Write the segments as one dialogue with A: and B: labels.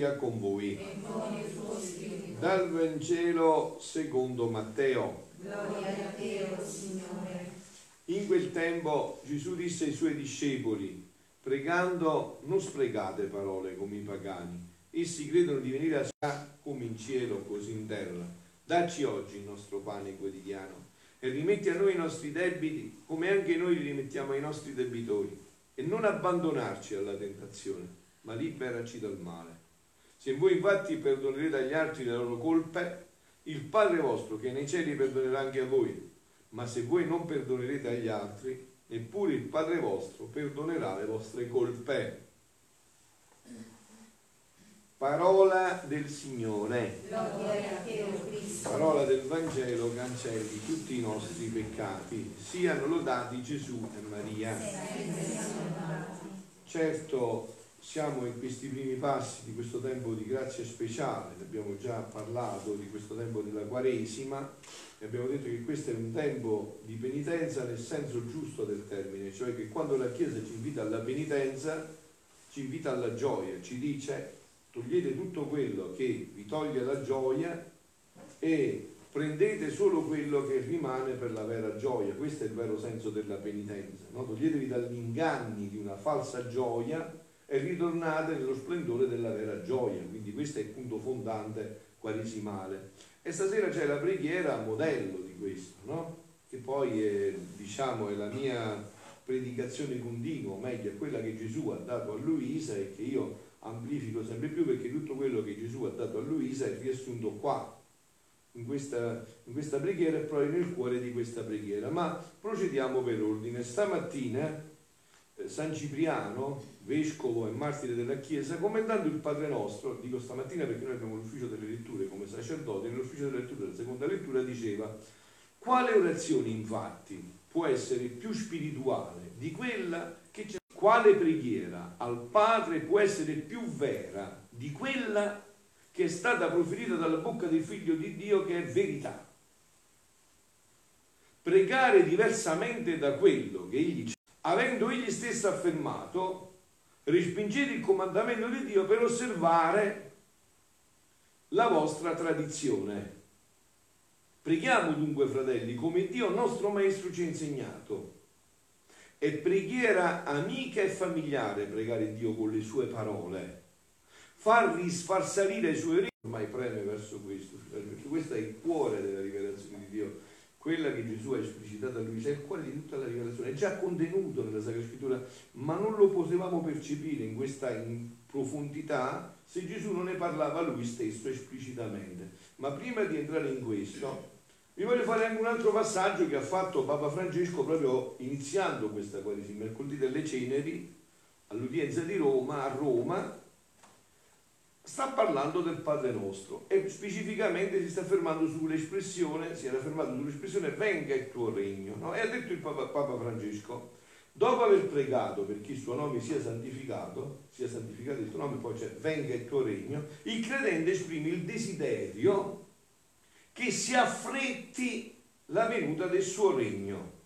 A: sia con voi. Dal Vangelo secondo Matteo.
B: Te, oh.
A: In quel tempo Gesù disse ai suoi discepoli, pregando, non sprecate parole come i pagani. Essi credono di venire a sé come in cielo, così in terra. Dacci oggi il nostro pane quotidiano e rimetti a noi i nostri debiti come anche noi li rimettiamo ai nostri debitori e non abbandonarci alla tentazione, ma liberaci dal male. Se voi infatti perdonerete agli altri le loro colpe, il Padre vostro che è nei cieli perdonerà anche a voi. Ma se voi non perdonerete agli altri, neppure il Padre vostro perdonerà le vostre colpe. Parola del Signore. Parola del Vangelo cancelli tutti i nostri peccati. Siano lodati Gesù e Maria. Certo, siamo in questi primi passi di questo tempo di grazia speciale, ne abbiamo già parlato di questo tempo della Quaresima e abbiamo detto che questo è un tempo di penitenza nel senso giusto del termine, cioè che quando la Chiesa ci invita alla penitenza, ci invita alla gioia, ci dice togliete tutto quello che vi toglie la gioia e prendete solo quello che rimane per la vera gioia. Questo è il vero senso della penitenza. No? Toglietevi dagli inganni di una falsa gioia e ritornate nello splendore della vera gioia. Quindi questo è il punto fondante quaresimale. E stasera c'è la preghiera modello di questo, no? che poi è, diciamo, è la mia predicazione continua, o meglio, quella che Gesù ha dato a Luisa e che io amplifico sempre più perché tutto quello che Gesù ha dato a Luisa è riassunto qua, in questa, in questa preghiera e proprio nel cuore di questa preghiera. Ma procediamo per ordine. Stamattina eh, San Cipriano, vescovo e martire della Chiesa, commentando il Padre Nostro, dico stamattina perché noi abbiamo l'ufficio delle letture come sacerdote, nell'ufficio delle letture della seconda lettura diceva quale orazione infatti può essere più spirituale di quella che c'è quale preghiera al Padre può essere più vera di quella che è stata proferita dalla bocca del Figlio di Dio che è verità? Pregare diversamente da quello che egli avendo egli stesso affermato, respingete il comandamento di Dio per osservare la vostra tradizione. Preghiamo dunque, fratelli, come Dio nostro Maestro ci ha insegnato. È preghiera amica e familiare pregare Dio con le sue parole, far, far salire i suoi riti, ormai preme verso questo, perché questo è il cuore della rivelazione di Dio, quella che Gesù ha esplicitato a lui, è il cuore di tutta la rivelazione, è già contenuto nella Sacra Scrittura, ma non lo potevamo percepire in questa in profondità se Gesù non ne parlava lui stesso esplicitamente. Ma prima di entrare in questo, vi voglio fare anche un altro passaggio che ha fatto Papa Francesco proprio iniziando questa Quaresima, mercoledì delle Ceneri, all'udienza di Roma, a Roma, sta parlando del Padre nostro e specificamente si sta fermando sull'espressione, si era fermato sull'espressione venga il tuo regno, no? e ha detto il Papa, Papa Francesco, dopo aver pregato perché il suo nome sia santificato, sia santificato il tuo nome, poi c'è venga il tuo regno, il credente esprime il desiderio che si affretti la venuta del suo regno.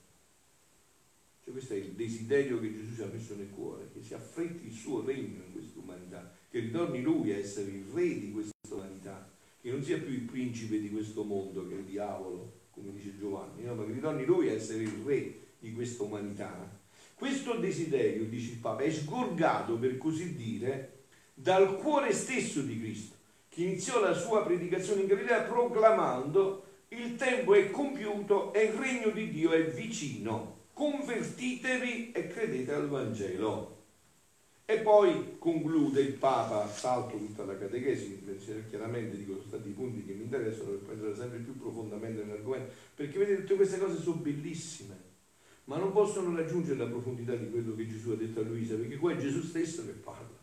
A: Questo è il desiderio che Gesù ci ha messo nel cuore, che si affretti il suo regno in questa umanità, che ritorni lui a essere il re di questa umanità, che non sia più il principe di questo mondo, che è il diavolo, come dice Giovanni, no? ma che ritorni lui a essere il re di questa umanità. Questo desiderio, dice il Papa, è sgorgato, per così dire, dal cuore stesso di Cristo che iniziò la sua predicazione in Galilea proclamando il tempo è compiuto e il regno di Dio è vicino, convertitevi e credete al Vangelo. E poi conclude il Papa, salto tutta la catechesi, chiaramente dico sono stati i punti che mi interessano per prendere sempre più profondamente nell'argomento, perché vedete tutte queste cose sono bellissime, ma non possono raggiungere la profondità di quello che Gesù ha detto a Luisa, perché qua è Gesù stesso che parla,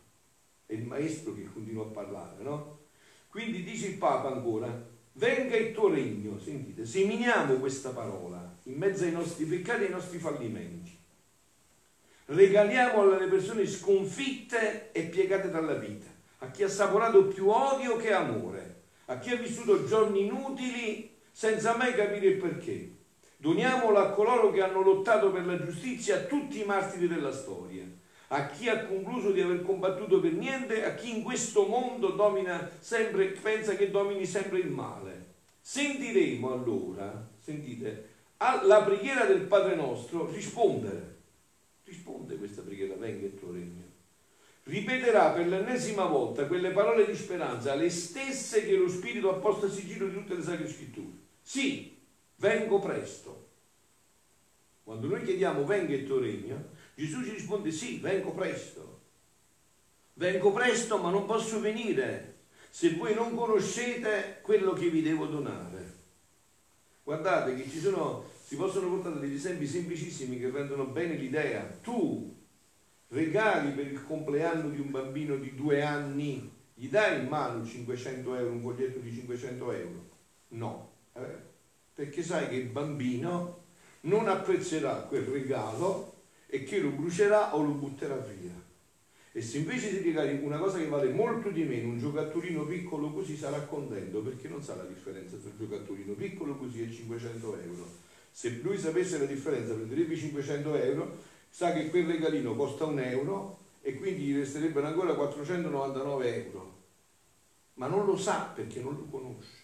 A: è il Maestro che continua a parlare, no? Quindi dice il Papa ancora, venga il tuo regno, sentite, seminiamo questa parola in mezzo ai nostri peccati e ai nostri fallimenti. Regaliamo alle persone sconfitte e piegate dalla vita, a chi ha assaporato più odio che amore, a chi ha vissuto giorni inutili senza mai capire il perché. Doniamolo a coloro che hanno lottato per la giustizia, a tutti i martiri della storia, a chi ha concluso di aver combattuto per niente, a chi in questo mondo domina sempre, pensa che domini sempre il male. Sentiremo allora, sentite, alla preghiera del Padre nostro rispondere. Risponde questa preghiera, venga il tuo regno. Ripeterà per l'ennesima volta quelle parole di speranza, le stesse che lo Spirito ha posto a sigillo di tutte le sacre scritture. Sì, vengo presto. Quando noi chiediamo venga il tuo regno, Gesù ci risponde sì, vengo presto. Vengo presto ma non posso venire se voi non conoscete quello che vi devo donare. Guardate che ci sono, si possono portare degli esempi semplicissimi che rendono bene l'idea. Tu regali per il compleanno di un bambino di due anni, gli dai in mano 500 euro, un foglietto di 500 euro? No, eh? perché sai che il bambino non apprezzerà quel regalo e che lo brucerà o lo butterà via. E se invece ti regali una cosa che vale molto di meno, un giocattolino piccolo così, sarà contento perché non sa la differenza tra un giocattolino piccolo così e 500 euro. Se lui sapesse la differenza, prenderebbe 500 euro, sa che quel regalino costa un euro e quindi gli resterebbero ancora 499 euro. Ma non lo sa perché non lo conosce.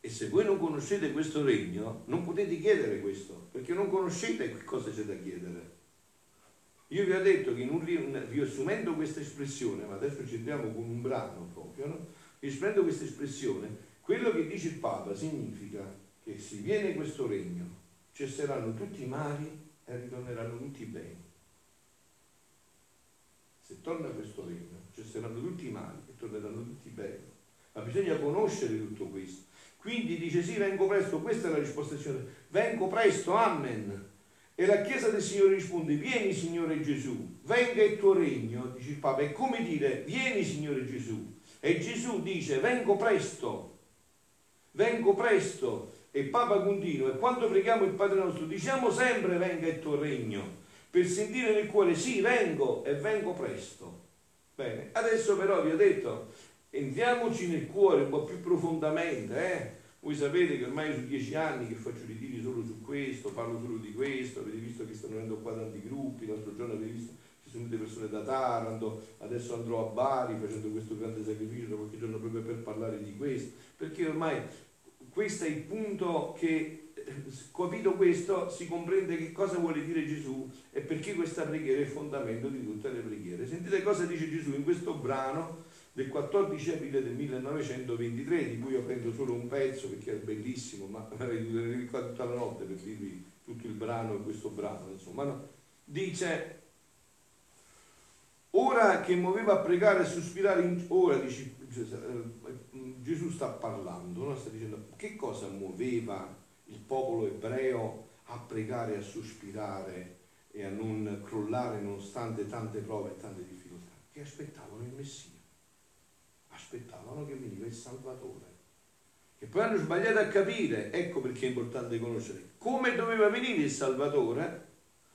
A: E se voi non conoscete questo regno, non potete chiedere questo, perché non conoscete che cosa c'è da chiedere. Io vi ho detto che in un, riassumendo questa espressione, ma adesso ci entriamo con un brano proprio, no? riassumendo questa espressione, quello che dice il Papa significa che se viene questo regno, cesseranno tutti i mali e ritorneranno tutti i beni. Se torna questo regno, cesseranno tutti i mali e torneranno tutti i beni. Ma bisogna conoscere tutto questo. Quindi dice sì, vengo presto, questa è la risposta del Signore, vengo presto, amen. E la Chiesa del Signore risponde, vieni Signore Gesù, venga il tuo regno, dice il Papa, è come dire, vieni Signore Gesù. E Gesù dice, vengo presto, vengo presto. E Papa continua, e quando preghiamo il Padre nostro, diciamo sempre, venga il tuo regno, per sentire nel cuore, sì, vengo e vengo presto. Bene, adesso però vi ho detto, entriamoci nel cuore un po' più profondamente, eh? Voi sapete che ormai sono dieci anni che faccio ritiri solo su questo, parlo solo di questo, avete visto che stanno venendo qua tanti gruppi, l'altro giorno avete visto ci sono venute persone da Taranto, adesso andrò a Bari facendo questo grande sacrificio qualche giorno proprio per parlare di questo, perché ormai questo è il punto che, capito questo, si comprende che cosa vuole dire Gesù e perché questa preghiera è il fondamento di tutte le preghiere. Sentite cosa dice Gesù in questo brano del 14 aprile del 1923, di cui io prendo solo un pezzo perché è bellissimo, ma avrei qua tutta la notte per dirvi tutto il brano e questo brano, insomma, no? dice ora che muoveva a pregare e sospirare, in, ora dice, eh, Gesù sta parlando, no? sta dicendo che cosa muoveva il popolo ebreo a pregare a sospirare e a non crollare nonostante tante prove e tante difficoltà, che aspettavano il Messia aspettavano che veniva il Salvatore. E poi hanno sbagliato a capire, ecco perché è importante conoscere, come doveva venire il Salvatore.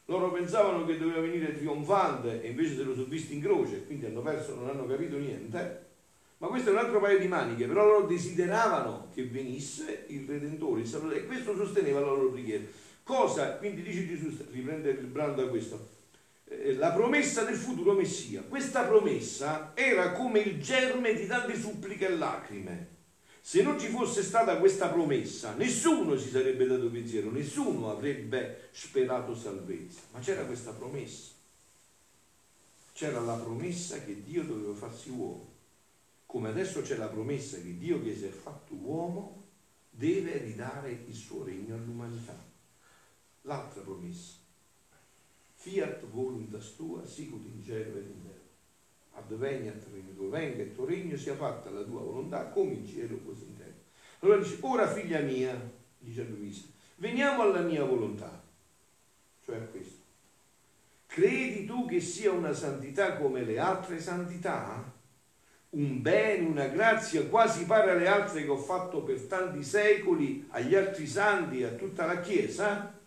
A: Loro pensavano che doveva venire trionfante e invece se lo sono visti in croce, quindi hanno perso, non hanno capito niente. Ma questo è un altro paio di maniche, però loro desideravano che venisse il Redentore, il Salvatore, e questo sosteneva la loro preghiera. Cosa? Quindi dice Gesù, riprende il brano da questo, eh, la promessa del futuro Messia. Questa promessa era come il germe di tante suppliche e lacrime. Se non ci fosse stata questa promessa, nessuno si sarebbe dato pensiero, nessuno avrebbe sperato salvezza. Ma c'era questa promessa. C'era la promessa che Dio doveva farsi uomo. Come adesso c'è la promessa che Dio che si è fatto uomo deve ridare il suo regno all'umanità. L'altra promessa fiat voluntas tua, sicut in cielo ed in terra. Adveniat regno venga il tuo regno, sia fatta la tua volontà, come in cielo così in terra. Allora dice, ora figlia mia, dice a Luisa, veniamo alla mia volontà, cioè a questo. Credi tu che sia una santità come le altre santità? Un bene, una grazia quasi pari alle altre che ho fatto per tanti secoli agli altri santi e a tutta la Chiesa?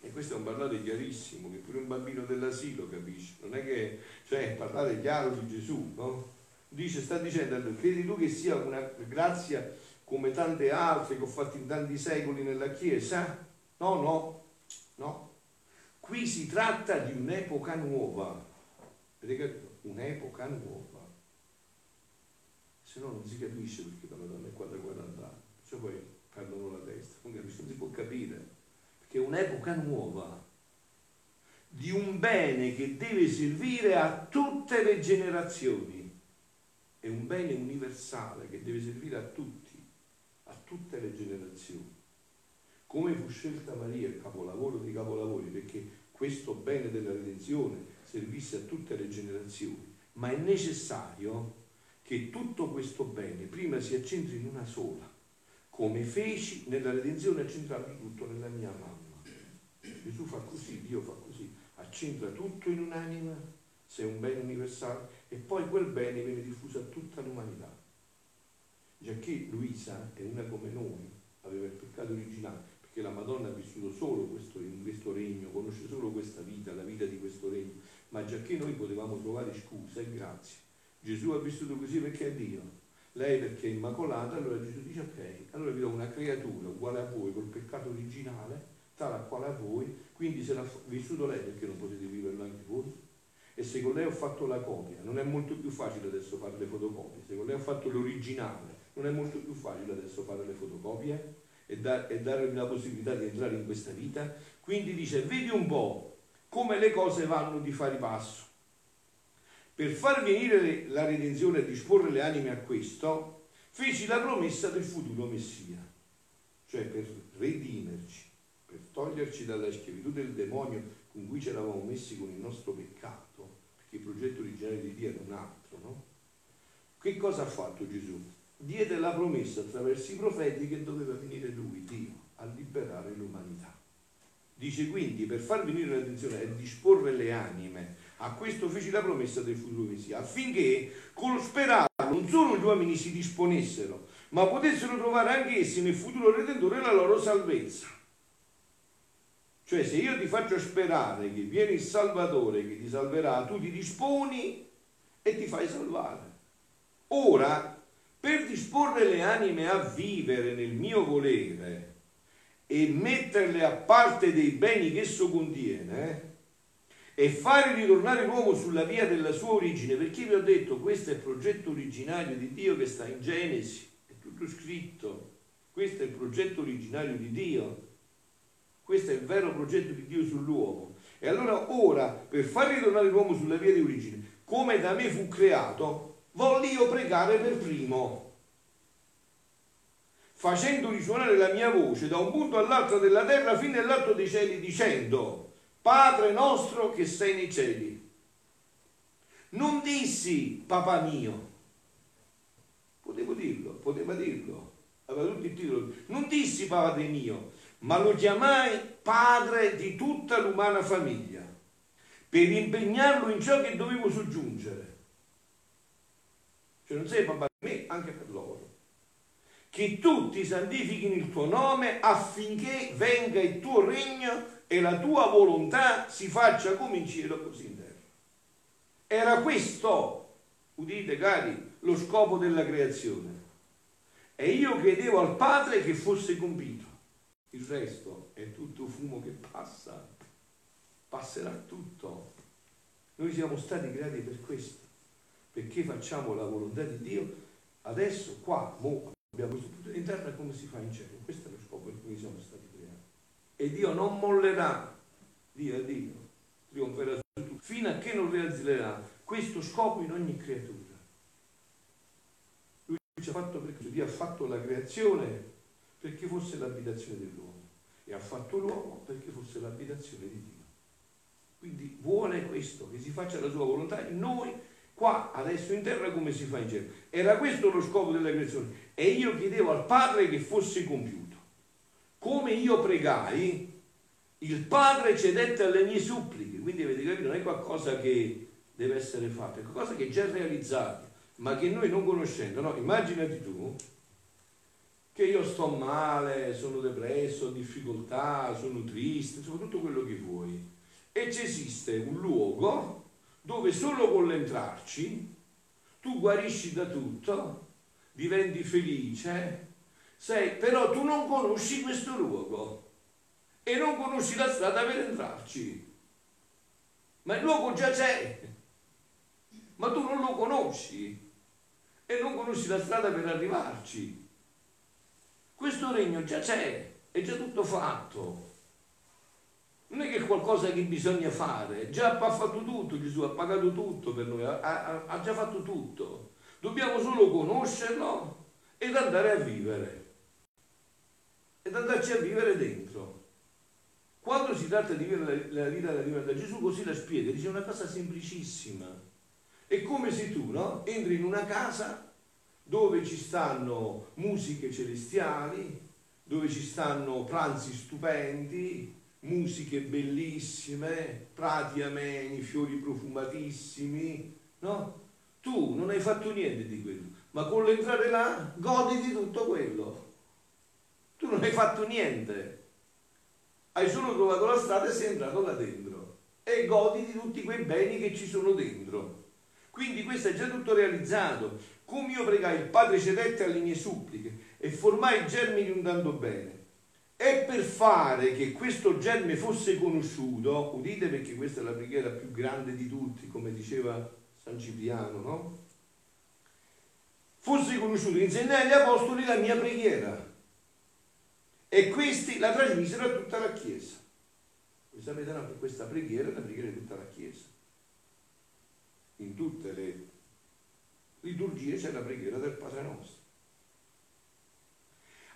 A: E questo è un parlare chiarissimo, che pure un bambino dell'asilo capisce. Non è che, cioè, parlare chiaro di Gesù, no? Dice, sta dicendo, credi tu che sia una grazia come tante altre che ho fatto in tanti secoli nella Chiesa? No, no, no. Qui si tratta di un'epoca nuova. Capito? Un'epoca nuova. Se no non si capisce perché la Madonna è qua 40 anni. Cioè poi perdono la testa, non, non si può capire. Perché è un'epoca nuova di un bene che deve servire a tutte le generazioni. È un bene universale che deve servire a tutti, a tutte le generazioni. Come fu scelta Maria, il capolavoro dei capolavori, perché questo bene della redenzione servisse a tutte le generazioni, ma è necessario che tutto questo bene prima si accentri in una sola, come feci nella redenzione accentrato tutto nella mia mamma. Gesù fa così, Dio fa così, accentra tutto in un'anima, se è un bene universale, e poi quel bene viene diffuso a tutta l'umanità. Giacché Luisa è una come noi, aveva il peccato originale, che la Madonna ha vissuto solo questo, in questo regno, conosce solo questa vita, la vita di questo regno, ma già che noi potevamo trovare scuse e grazie. Gesù ha vissuto così perché è Dio, lei perché è immacolata, allora Gesù dice ok, allora vi do una creatura uguale a voi, col peccato originale, tale a quale a voi, quindi se l'ha vissuto lei perché non potete viverlo anche voi? E se con lei ho fatto la copia, non è molto più facile adesso fare le fotocopie, se con lei ho fatto l'originale, non è molto più facile adesso fare le fotocopie? e, da, e dargli la possibilità di entrare in questa vita. Quindi dice, vedi un po' come le cose vanno di fari passo. Per far venire la redenzione e disporre le anime a questo, feci la promessa del futuro Messia, cioè per redimerci, per toglierci dalla schiavitù del demonio con cui ci eravamo messi con il nostro peccato, perché il progetto originale di Dio era un altro, no? Che cosa ha fatto Gesù? diede la promessa attraverso i profeti che doveva venire lui, Dio, a liberare l'umanità. Dice quindi, per far venire l'attenzione e disporre le anime, a questo fece la promessa del futuro Messia, affinché con lo sperato non solo gli uomini si disponessero, ma potessero trovare anche essi nel futuro Redentore la loro salvezza. Cioè se io ti faccio sperare che viene il Salvatore che ti salverà, tu ti disponi e ti fai salvare. Ora per disporre le anime a vivere nel mio volere e metterle a parte dei beni che esso contiene e fare ritornare l'uomo sulla via della sua origine, perché vi ho detto questo è il progetto originario di Dio che sta in Genesi, è tutto scritto, questo è il progetto originario di Dio, questo è il vero progetto di Dio sull'uomo. E allora ora, per far ritornare l'uomo sulla via di origine, come da me fu creato, volli io pregare per primo, facendo risuonare la mia voce da un punto all'altro della terra fino all'alto dei cieli, dicendo, Padre nostro che sei nei cieli. Non dissi, papà mio, potevo dirlo, poteva dirlo, aveva tutto il titolo, non dissi padre mio, ma lo chiamai padre di tutta l'umana famiglia, per impegnarlo in ciò che dovevo soggiungere cioè non sei papà per me, anche per loro. Che tutti santifichino il tuo nome affinché venga il tuo regno e la tua volontà si faccia come in cielo così in terra. Era questo, udite cari, lo scopo della creazione. E io credevo al Padre che fosse compito. Il resto è tutto fumo che passa, passerà tutto. Noi siamo stati creati per questo perché facciamo la volontà di Dio, adesso qua mo, abbiamo questo punto in terra come si fa in cielo. Questo è lo scopo per cui siamo stati. E Dio non mollerà, Dio è Dio, trionferà su tutto, fino a che non realizzerà questo scopo in ogni creatura. Lui ci ha fatto perché Dio ha fatto la creazione perché fosse l'abitazione dell'uomo e ha fatto l'uomo perché fosse l'abitazione di Dio. Quindi vuole questo, che si faccia la sua volontà in noi qua adesso in terra come si fa in cielo. Era questo lo scopo della creazione. E io chiedevo al Padre che fosse compiuto. Come io pregai, il Padre cedette alle mie suppliche. Quindi avete capito, non è qualcosa che deve essere fatto, è qualcosa che è già realizzato, ma che noi non conoscendo. No? Immaginati tu che io sto male, sono depresso, ho difficoltà, sono triste, insomma tutto quello che vuoi. E esiste un luogo dove solo con l'entrarci tu guarisci da tutto, diventi felice, sei, però tu non conosci questo luogo e non conosci la strada per entrarci. ma il luogo già c'è, ma tu non lo conosci e non conosci la strada per arrivarci. Questo regno già c'è, è già tutto fatto. Non è che è qualcosa che bisogna fare, già ha fatto tutto Gesù, ha pagato tutto per noi, ha, ha, ha già fatto tutto. Dobbiamo solo conoscerlo ed andare a vivere. Ed andarci a vivere dentro. Quando si tratta di vivere la, vita della libertà, Gesù così la spiega, dice una cosa semplicissima. È come se tu no, entri in una casa dove ci stanno musiche celestiali, dove ci stanno pranzi stupendi, musiche bellissime, prati ameni, fiori profumatissimi, no? Tu non hai fatto niente di quello, ma con l'entrare là godi di tutto quello. Non hai fatto niente, hai solo trovato la strada e sei entrato là dentro e godi di tutti quei beni che ci sono dentro. Quindi questo è già tutto realizzato. Come io pregai il Padre cedette alle mie suppliche e formai i germi di un tanto bene e per fare che questo germe fosse conosciuto, udite perché questa è la preghiera più grande di tutti, come diceva San Cipriano, no? Fosse conosciuto, insegnai agli apostoli la mia preghiera e questi la trasmisero a tutta la Chiesa. Voi sapete questa preghiera è la preghiera di tutta la Chiesa. In tutte le liturgie c'è la preghiera del Padre nostro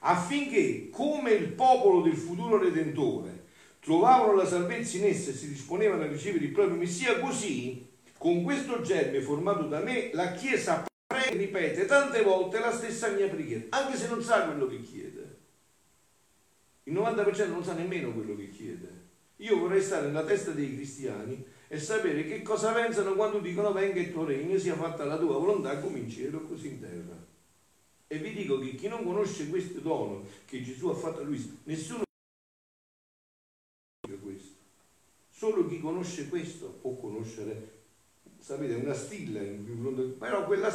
A: affinché, come il popolo del futuro Redentore, trovavano la salvezza in essa e si disponevano a ricevere il proprio Messia, così, con questo germe formato da me, la Chiesa prega ripete tante volte la stessa mia preghiera, anche se non sa quello che chiede. Il 90% non sa nemmeno quello che chiede. Io vorrei stare nella testa dei cristiani e sapere che cosa pensano quando dicono venga il tuo regno, sia fatta la tua volontà come in cielo così in terra. E vi dico che chi non conosce questo dono che Gesù ha fatto a lui, nessuno questo. Solo chi conosce questo può conoscere, sapete, una stilla, però quella stilla